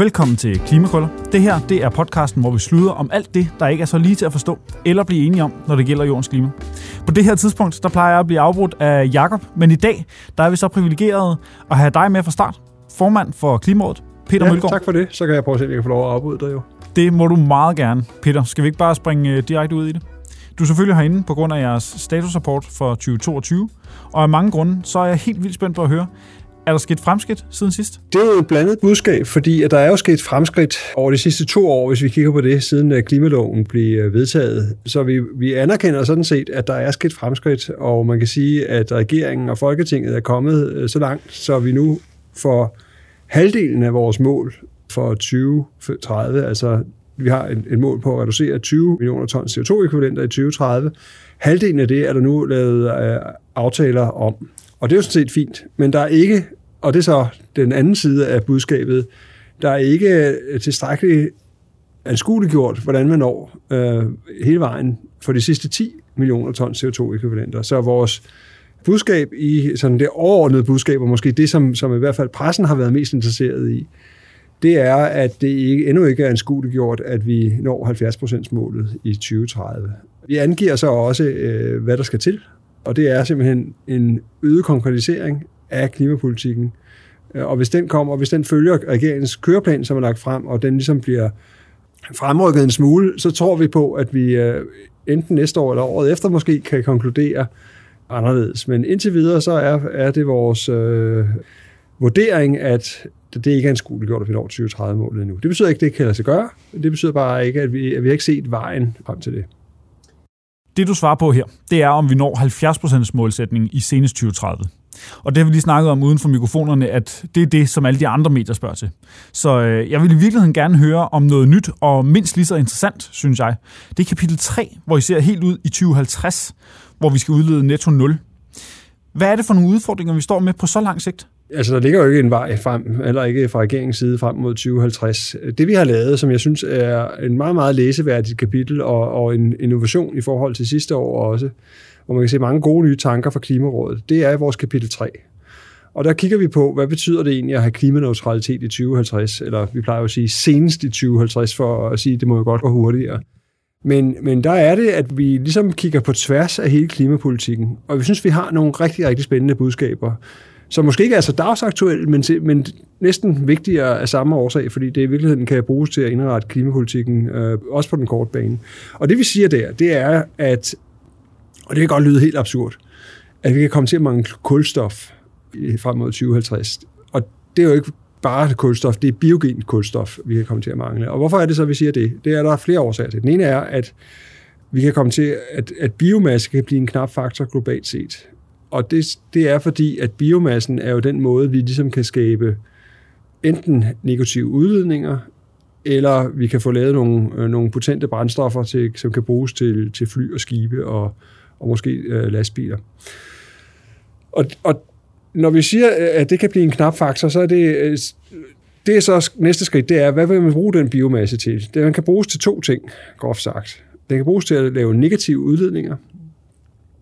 Velkommen til Klimakrøller. Det her det er podcasten, hvor vi sluder om alt det, der ikke er så lige til at forstå eller blive enige om, når det gælder jordens klima. På det her tidspunkt, der plejer jeg at blive afbrudt af Jakob, men i dag, der er vi så privilegerede at have dig med fra start. Formand for Klimarådet, Peter ja, Mølgaard. tak for det. Så kan jeg prøve at se, om jeg kan få lov at afbryde dig jo. Det må du meget gerne. Peter, skal vi ikke bare springe øh, direkte ud i det? Du er selvfølgelig herinde på grund af jeres statusrapport for 2022, og af mange grunde, så er jeg helt vildt spændt på at høre, er der sket fremskridt siden sidst? Det er jo et blandet budskab, fordi at der er jo sket fremskridt over de sidste to år, hvis vi kigger på det, siden øh, klimaloven blev øh, vedtaget. Så vi, vi anerkender sådan set, at der er sket fremskridt, og man kan sige, at regeringen og Folketinget er kommet øh, så langt, så vi nu får halvdelen af vores mål for 2030, altså vi har et, et mål på at reducere 20 millioner tons CO2-ekvivalenter i 2030. Halvdelen af det er der nu lavet aftaler om. Og det er jo sådan set fint, men der er ikke, og det er så den anden side af budskabet, der er ikke øh, tilstrækkeligt anskueliggjort, hvordan man når øh, hele vejen for de sidste 10 millioner tons CO2-ekvivalenter. Så vores budskab i sådan det overordnede budskab, og måske det, som, som i hvert fald pressen har været mest interesseret i, det er, at det ikke, endnu ikke er anskueliggjort, at vi når 70%-målet i 2030. Vi angiver så også, øh, hvad der skal til, og det er simpelthen en øget konkretisering af klimapolitikken. Øh, og hvis den kommer, og hvis den følger regeringens køreplan, som er lagt frem, og den ligesom bliver fremrykket en smule, så tror vi på, at vi øh, enten næste år eller året efter måske kan konkludere anderledes. Men indtil videre, så er, er det vores øh, vurdering, at det ikke er en skole, gjort, at vi når 2030-målet endnu. Det betyder ikke, at det ikke kan lade sig gøre. Det betyder bare ikke, at vi, at vi har ikke set vejen frem til det. Det du svarer på her, det er, om vi når 70% målsætningen i senest 2030. Og det har vi lige snakket om uden for mikrofonerne, at det er det, som alle de andre medier spørger til. Så øh, jeg vil i virkeligheden gerne høre om noget nyt og mindst lige så interessant, synes jeg. Det er kapitel 3, hvor I ser helt ud i 2050, hvor vi skal udlede netto 0. Hvad er det for nogle udfordringer, vi står med på så lang sigt? Altså, der ligger jo ikke en vej frem, eller ikke fra regeringens side frem mod 2050. Det, vi har lavet, som jeg synes er en meget, meget læseværdigt kapitel, og, og en innovation i forhold til sidste år også, hvor man kan se mange gode nye tanker fra Klimarådet, det er vores kapitel 3. Og der kigger vi på, hvad betyder det egentlig at have klimaneutralitet i 2050, eller vi plejer jo at sige senest i 2050, for at sige, at det må jo godt gå hurtigere. Men, men der er det, at vi ligesom kigger på tværs af hele klimapolitikken, og vi synes, vi har nogle rigtig, rigtig spændende budskaber, som måske ikke er så dagsaktuelle, men, men næsten vigtigere af samme årsag, fordi det i virkeligheden kan bruges til at indrette klimapolitikken, øh, også på den korte bane. Og det vi siger der, det er, at, og det kan godt lyde helt absurd, at vi kan komme til at mangle kulstof frem mod 2050. Og det er jo ikke bare kulstof, det er biogen kulstof, vi kan komme til at mangle. Og hvorfor er det så, vi siger det? Det er der flere årsager til. Den ene er, at vi kan komme til, at, at biomasse kan blive en knap faktor globalt set. Og det, det er fordi, at biomassen er jo den måde, vi ligesom kan skabe enten negative udledninger, eller vi kan få lavet nogle, øh, nogle potente brændstoffer, til, som kan bruges til, til fly og skibe og, og måske øh, lastbiler. Og, og når vi siger, øh, at det kan blive en knap faktor, så er det, øh, det er så næste skridt, det er, hvad vil man bruge den biomasse til? Den kan bruges til to ting, groft sagt. Den kan bruges til at lave negative udledninger,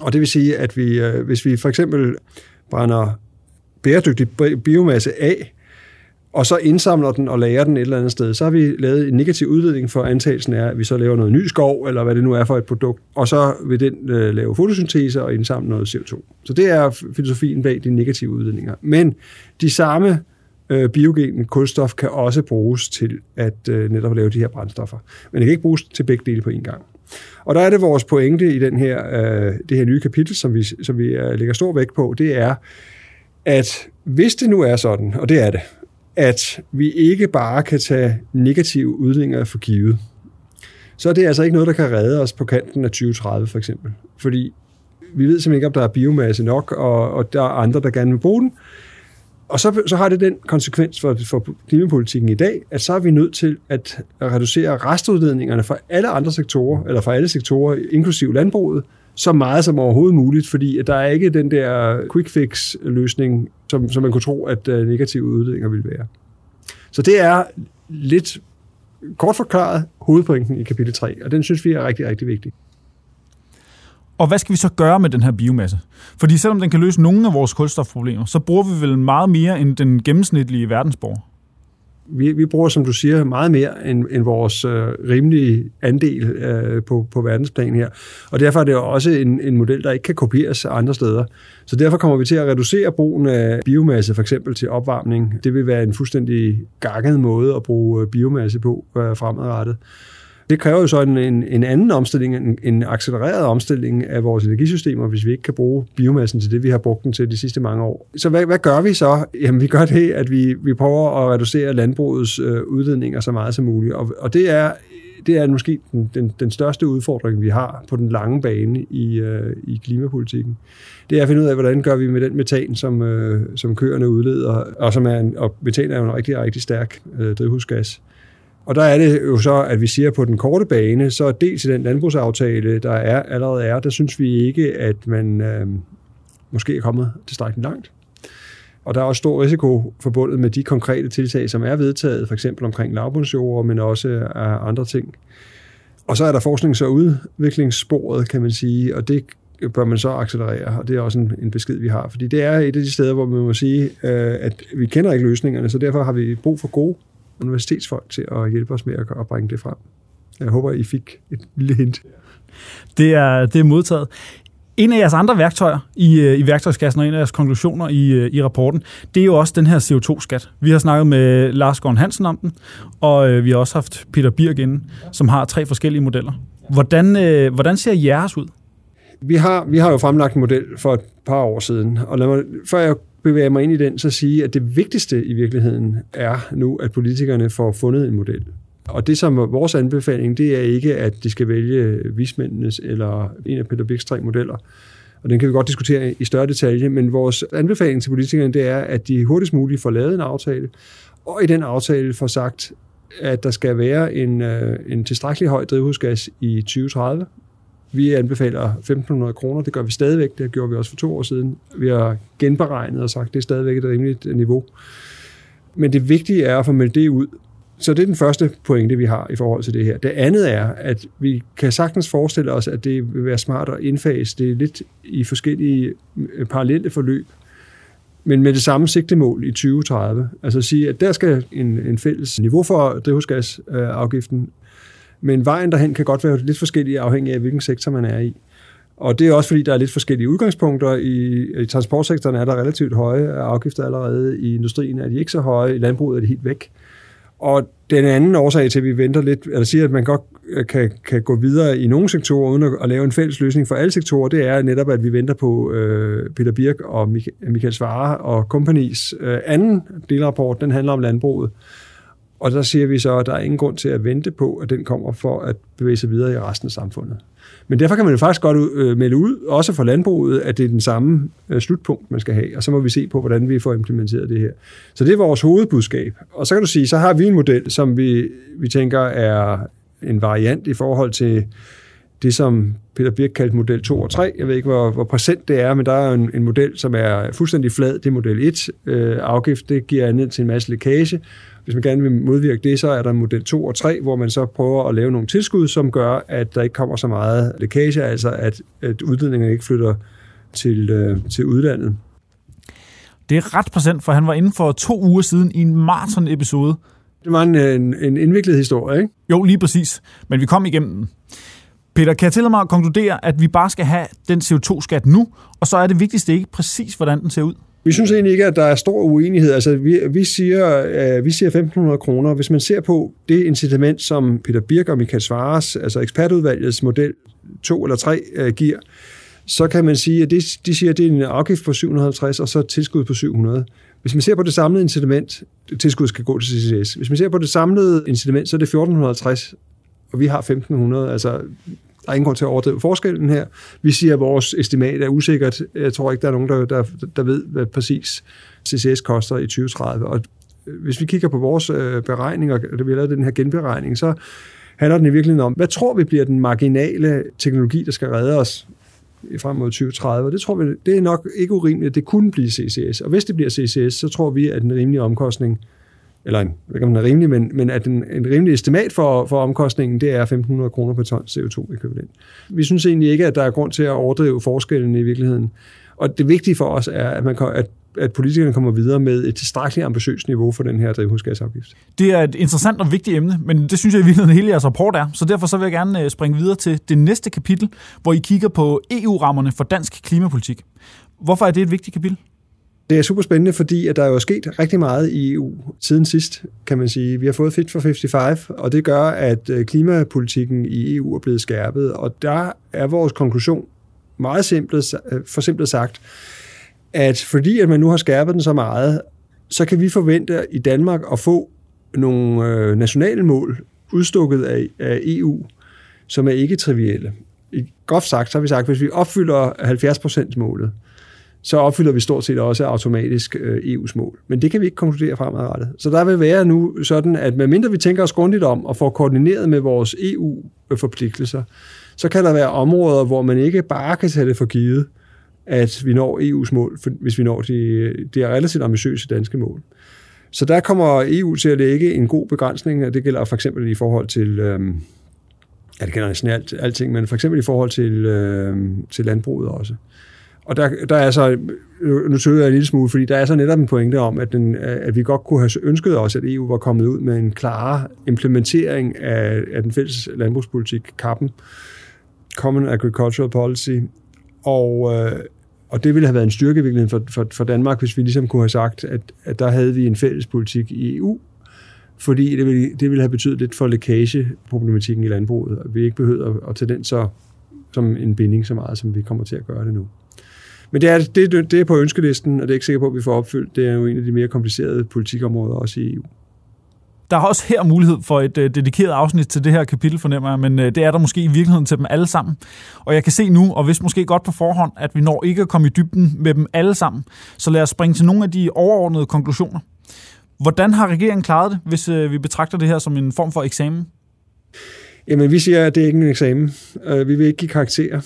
og det vil sige, at vi, øh, hvis vi for eksempel brænder bæredygtig biomasse af, og så indsamler den og lager den et eller andet sted, så har vi lavet en negativ udledning for antagelsen er, at vi så laver noget ny skov, eller hvad det nu er for et produkt, og så vil den øh, lave fotosyntese og indsamle noget CO2. Så det er filosofien bag de negative udledninger. Men de samme øh, biogen kulstof kan også bruges til at øh, netop lave de her brændstoffer. Men det kan ikke bruges til begge dele på én gang. Og der er det vores pointe i den her, øh, det her nye kapitel, som vi, som vi øh, lægger stor vægt på, det er, at hvis det nu er sådan, og det er det, at vi ikke bare kan tage negative udledninger for givet, så er det altså ikke noget, der kan redde os på kanten af 2030 for eksempel. Fordi vi ved simpelthen ikke, om der er biomasse nok, og, og der er andre, der gerne vil bruge den. Og så, så har det den konsekvens for, for klimapolitikken i dag, at så er vi nødt til at reducere restudledningerne fra alle andre sektorer, eller fra alle sektorer, inklusiv landbruget, så meget som overhovedet muligt, fordi at der er ikke den der quick fix løsning, som, som man kunne tro, at øh, negative udledninger ville være. Så det er lidt kort forklaret hovedpointen i kapitel 3, og den synes vi er rigtig, rigtig vigtig. Og hvad skal vi så gøre med den her biomasse? Fordi selvom den kan løse nogle af vores kulstofproblemer, så bruger vi vel meget mere end den gennemsnitlige verdensborger. vi, vi bruger, som du siger, meget mere end, end vores øh, rimelige andel øh, på, på verdensplan her. Og derfor er det også en, en model, der ikke kan kopieres andre steder. Så derfor kommer vi til at reducere brugen af biomasse, for eksempel til opvarmning. Det vil være en fuldstændig gakket måde at bruge øh, biomasse på øh, fremadrettet. Det kræver jo så en, en, en anden omstilling, en, en accelereret omstilling af vores energisystemer, hvis vi ikke kan bruge biomassen til det, vi har brugt den til de sidste mange år. Så hvad, hvad gør vi så? Jamen vi gør det, at vi, vi prøver at reducere landbrugets øh, udledninger så meget som muligt. Og, og det er det er måske den, den, den største udfordring, vi har på den lange bane i, øh, i klimapolitikken. Det er at finde ud af, hvordan gør vi med den metan, som, øh, som køerne udleder, og, som er en, og metan er jo en rigtig, rigtig stærk øh, drivhusgas. Og der er det jo så, at vi siger, på den korte bane, så dels i den landbrugsaftale, der er, allerede er, der synes vi ikke, at man øh, måske er kommet tilstrækkeligt langt. Og der er også stor risiko forbundet med de konkrete tiltag, som er vedtaget, for eksempel omkring lavbundsjord, men også af andre ting. Og så er der forsknings- og udviklingssporet, kan man sige, og det bør man så accelerere, og det er også en, en besked, vi har. Fordi det er et af de steder, hvor man må sige, øh, at vi kender ikke løsningerne, så derfor har vi brug for gode universitetsfolk til at hjælpe os med at bringe det frem. Jeg håber, I fik et lille hint. Det er, det er modtaget. En af jeres andre værktøjer i, øh, i værktøjskassen og en af jeres konklusioner i, øh, i rapporten, det er jo også den her CO2-skat. Vi har snakket med Lars Gården Hansen om den, og øh, vi har også haft Peter Birk inde, som har tre forskellige modeller. Hvordan, hvordan ser jeres ud? Vi har, vi har jo fremlagt en model for et par år siden, og lad mig, før jeg bevæger mig ind i den, så sige, at det vigtigste i virkeligheden er nu, at politikerne får fundet en model. Og det som er vores anbefaling, det er ikke, at de skal vælge vismændenes eller en af Peter Bicks tre modeller. Og den kan vi godt diskutere i større detalje, men vores anbefaling til politikerne, det er, at de hurtigst muligt får lavet en aftale, og i den aftale får sagt, at der skal være en, øh, en tilstrækkelig høj drivhusgas i 2030, vi anbefaler 1.500 kroner, det gør vi stadigvæk, det gjorde vi også for to år siden. Vi har genberegnet og sagt, at det er stadigvæk et rimeligt øh, niveau. Men det vigtige er at få meldt det ud. Så det er den første pointe, vi har i forhold til det her. Det andet er, at vi kan sagtens forestille os, at det vil være smart at indfase det lidt i forskellige øh, parallelle forløb, men med det samme sigtemål i 2030. Altså at sige, at der skal en, en fælles niveau for drivhusgasafgiften men vejen derhen kan godt være lidt forskellig afhængig af, hvilken sektor man er i. Og det er også fordi, der er lidt forskellige udgangspunkter. I, i transportsektoren er der relativt høje afgifter allerede. I industrien er de ikke så høje. I landbruget er de helt væk. Og den anden årsag til, at vi venter lidt, eller siger, at man godt øh, kan, kan gå videre i nogle sektorer, uden at, at lave en fælles løsning for alle sektorer, det er netop, at vi venter på øh, Peter Birk og Michael Svare og Companies øh, anden delrapport, den handler om landbruget. Og der siger vi så, at der er ingen grund til at vente på, at den kommer for at bevæge sig videre i resten af samfundet. Men derfor kan man jo faktisk godt øh, melde ud, også for landbruget, at det er den samme øh, slutpunkt, man skal have, og så må vi se på, hvordan vi får implementeret det her. Så det er vores hovedbudskab. Og så kan du sige, så har vi en model, som vi, vi tænker er en variant i forhold til det, som Peter Birk kaldte model 2 og 3. Jeg ved ikke, hvor, hvor præsent det er, men der er en, en model, som er fuldstændig flad. Det er model 1. Øh, afgift, det giver ned til en masse lækage, hvis man gerne vil modvirke det, så er der model 2 og 3, hvor man så prøver at lave nogle tilskud, som gør, at der ikke kommer så meget lækage, altså at, at udledningen ikke flytter til, øh, til udlandet. Det er ret præsent, for han var inden for to uger siden i en maraton-episode. Det var en, en, en indviklet historie, ikke? Jo, lige præcis. Men vi kom igennem den. Peter, kan jeg til mig at konkludere, at vi bare skal have den CO2-skat nu, og så er det vigtigste ikke præcis, hvordan den ser ud? Vi synes egentlig ikke, at der er stor uenighed. Altså, vi, vi siger, øh, vi siger 1.500 kroner. Hvis man ser på det incitament, som Peter Birk og Michael Svares, altså ekspertudvalgets model 2 eller 3, øh, giver, så kan man sige, at det, de siger, at det er en afgift på 750, og så et tilskud på 700. Hvis man ser på det samlede incitament, tilskud skal gå til CCS. Hvis man ser på det samlede incitament, så er det 1450, og vi har 1500. Altså, der er ingen grund til at overdrive forskellen her. Vi siger, at vores estimat er usikkert. Jeg tror ikke, der er nogen, der, der, der ved, hvad præcis CCS koster i 2030. Og øh, hvis vi kigger på vores øh, beregninger, og vi har lavet den her genberegning, så handler den i virkeligheden om, hvad tror vi bliver den marginale teknologi, der skal redde os frem mod 2030. Og det tror vi, det er nok ikke urimeligt, at det kunne blive CCS. Og hvis det bliver CCS, så tror vi, at den rimelige omkostning eller en, jeg ved ikke om den er rimelig, men, men at en, en rimelig estimat for, for omkostningen, det er 1.500 kroner per ton CO2-ekvivalent. Vi synes egentlig ikke, at der er grund til at overdrive forskellen i virkeligheden. Og det vigtige for os er, at, man, at at politikerne kommer videre med et tilstrækkeligt ambitiøst niveau for den her drivhusgasafgift. Det er et interessant og vigtigt emne, men det synes jeg i virkeligheden hele jeres rapport er. Så derfor så vil jeg gerne øh, springe videre til det næste kapitel, hvor I kigger på EU-rammerne for dansk klimapolitik. Hvorfor er det et vigtigt kapitel? Det er super spændende, fordi at der er jo sket rigtig meget i EU siden sidst, kan man sige. Vi har fået Fit for 55, og det gør, at øh, klimapolitikken i EU er blevet skærpet, og der er vores konklusion meget simpelt, øh, for simpelt sagt, at fordi at man nu har skærpet den så meget, så kan vi forvente i Danmark at få nogle øh, nationale mål udstukket af, af EU, som er ikke trivielle. I groft sagt, så har vi sagt, at hvis vi opfylder 70% målet, så opfylder vi stort set også automatisk øh, EU's mål. Men det kan vi ikke konkludere fremadrettet. Så der vil være nu sådan, at medmindre vi tænker os grundigt om og får koordineret med vores EU-forpligtelser, så kan der være områder, hvor man ikke bare kan tage det for givet, at vi når EU's mål, hvis vi når de, de er relativt ambitiøse danske mål. Så der kommer EU til at lægge en god begrænsning, og det gælder for eksempel i forhold til, øhm, ja, det gælder næsten alt, alting, men for eksempel i forhold til, øhm, til landbruget også. Og der, der er så, øh, nu søger jeg en lille smule, fordi der er så netop en pointe om, at, den, øh, at vi godt kunne have ønsket os, at EU var kommet ud med en klar implementering af, af den fælles landbrugspolitik, kappen, Common Agricultural Policy, og, øh, og det ville have været en styrke for, for, for Danmark, hvis vi ligesom kunne have sagt, at, at der havde vi en fælles politik i EU, fordi det ville, det ville have betydet lidt for lækageproblematikken i landbruget, og vi ikke behøvede at, at tage den så som en binding så meget, som vi kommer til at gøre det nu. Men det er, det, det er på ønskelisten, og det er ikke sikker på, at vi får opfyldt. Det er jo en af de mere komplicerede politikområder også i EU. Der er også her mulighed for et øh, dedikeret afsnit til det her kapitel, fornemmer jeg, men øh, det er der måske i virkeligheden til dem alle sammen. Og jeg kan se nu, og hvis måske godt på forhånd, at vi når ikke at komme i dybden med dem alle sammen. Så lad os springe til nogle af de overordnede konklusioner. Hvordan har regeringen klaret det, hvis øh, vi betragter det her som en form for eksamen? Jamen, vi siger, at det er ikke en eksamen. Øh, vi vil ikke give karakterer.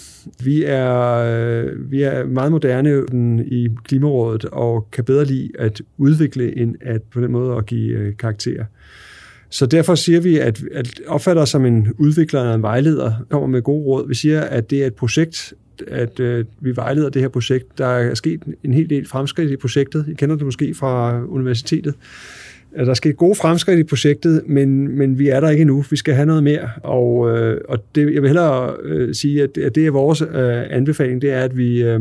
Vi er, øh, vi er meget moderne i Klimarådet og kan bedre lide at udvikle, end at på den måde at give øh, karakterer. Så derfor siger vi, at, at opfatter som en udvikler eller en vejleder, kommer med gode råd. Vi siger, at det er et projekt, at øh, vi vejleder det her projekt. Der er sket en hel del fremskridt i projektet. I kender det måske fra universitetet. Der er sket gode fremskridt i projektet, men, men vi er der ikke endnu. Vi skal have noget mere. Og, øh, og det, jeg vil hellere øh, sige, at, at det er vores øh, anbefaling, det er, at vi, øh,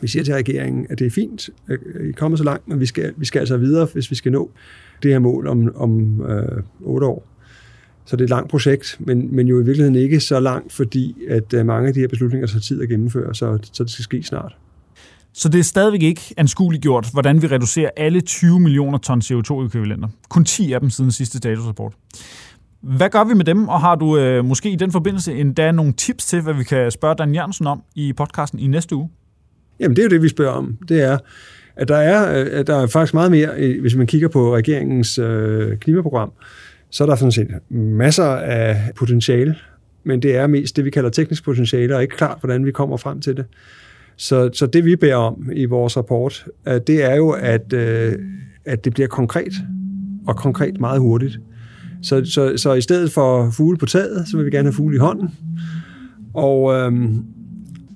vi siger til regeringen, at det er fint, at I kommer så langt, men vi skal, vi skal altså videre, hvis vi skal nå det her mål om, om øh, otte år. Så det er et langt projekt, men, men jo i virkeligheden ikke så langt, fordi at øh, mange af de her beslutninger tager tid at gennemføre, så, så det skal ske snart. Så det er stadigvæk ikke anskueligt gjort, hvordan vi reducerer alle 20 millioner ton CO2-ekvivalenter. Kun 10 af dem siden sidste statusrapport. Hvad gør vi med dem, og har du øh, måske i den forbindelse endda nogle tips til, hvad vi kan spørge Dan Jørgensen om i podcasten i næste uge? Jamen, det er jo det, vi spørger om. Det er, at der er, at der er faktisk meget mere, hvis man kigger på regeringens øh, klimaprogram, så er der sådan set masser af potentiale, men det er mest det, vi kalder teknisk potentiale, og ikke klart, hvordan vi kommer frem til det. Så, så det, vi beder om i vores rapport, øh, det er jo, at, øh, at det bliver konkret, og konkret meget hurtigt. Så, så, så i stedet for fugle på taget, så vil vi gerne have fugle i hånden. Og øhm,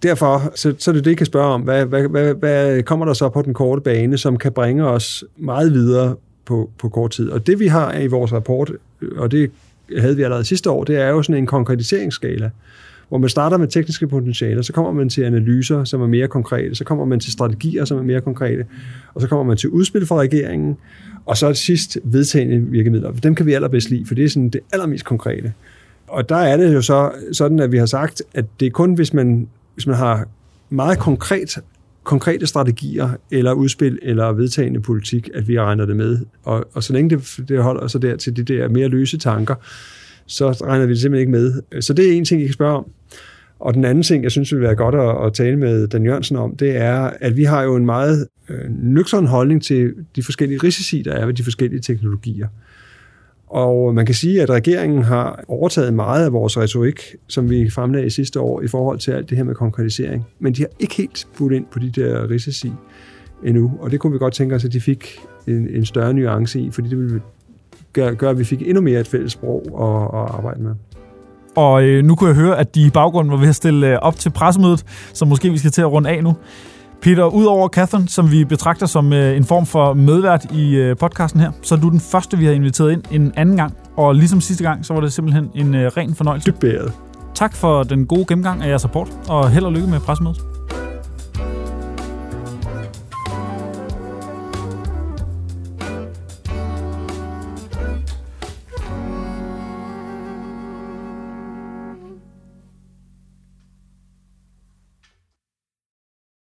derfor så, så er det det, jeg kan spørge om. Hvad, hvad, hvad, hvad kommer der så på den korte bane, som kan bringe os meget videre på, på kort tid? Og det vi har i vores rapport, og det havde vi allerede sidste år, det er jo sådan en konkretiseringsskala, hvor man starter med tekniske potentialer, så kommer man til analyser, som er mere konkrete, så kommer man til strategier, som er mere konkrete, og så kommer man til udspil fra regeringen, og så sidst vedtagende virkemidler. Dem kan vi allerbedst lide, for det er sådan det allermest konkrete. Og der er det jo så sådan, at vi har sagt, at det er kun, hvis man hvis man har meget konkret, konkrete strategier, eller udspil, eller vedtagende politik, at vi regner det med. Og, og så længe det, det holder sig der til de der mere løse tanker, så regner vi det simpelthen ikke med. Så det er en ting, I kan spørge om. Og den anden ting, jeg synes vil være godt at, at tale med Dan Jørgensen om, det er, at vi har jo en meget øh, nøgtern holdning til de forskellige risici, der er ved de forskellige teknologier. Og man kan sige, at regeringen har overtaget meget af vores retorik, som vi fremlagde sidste år i forhold til alt det her med konkretisering. Men de har ikke helt budt ind på de der risici endnu, og det kunne vi godt tænke os, at de fik en, en større nuance i, fordi det ville gøre, gøre, at vi fik endnu mere et fælles sprog at, at arbejde med. Og øh, nu kunne jeg høre, at de i baggrunden var ved at stille øh, op til pressemødet, så måske vi skal til at runde af nu. Peter, udover Catherine, som vi betragter som øh, en form for medvært i øh, podcasten her, så er du den første, vi har inviteret ind en anden gang. Og ligesom sidste gang, så var det simpelthen en øh, ren fornøjelse. Dybt beæret. Tak for den gode gennemgang af jeres support, og held og lykke med pressemødet.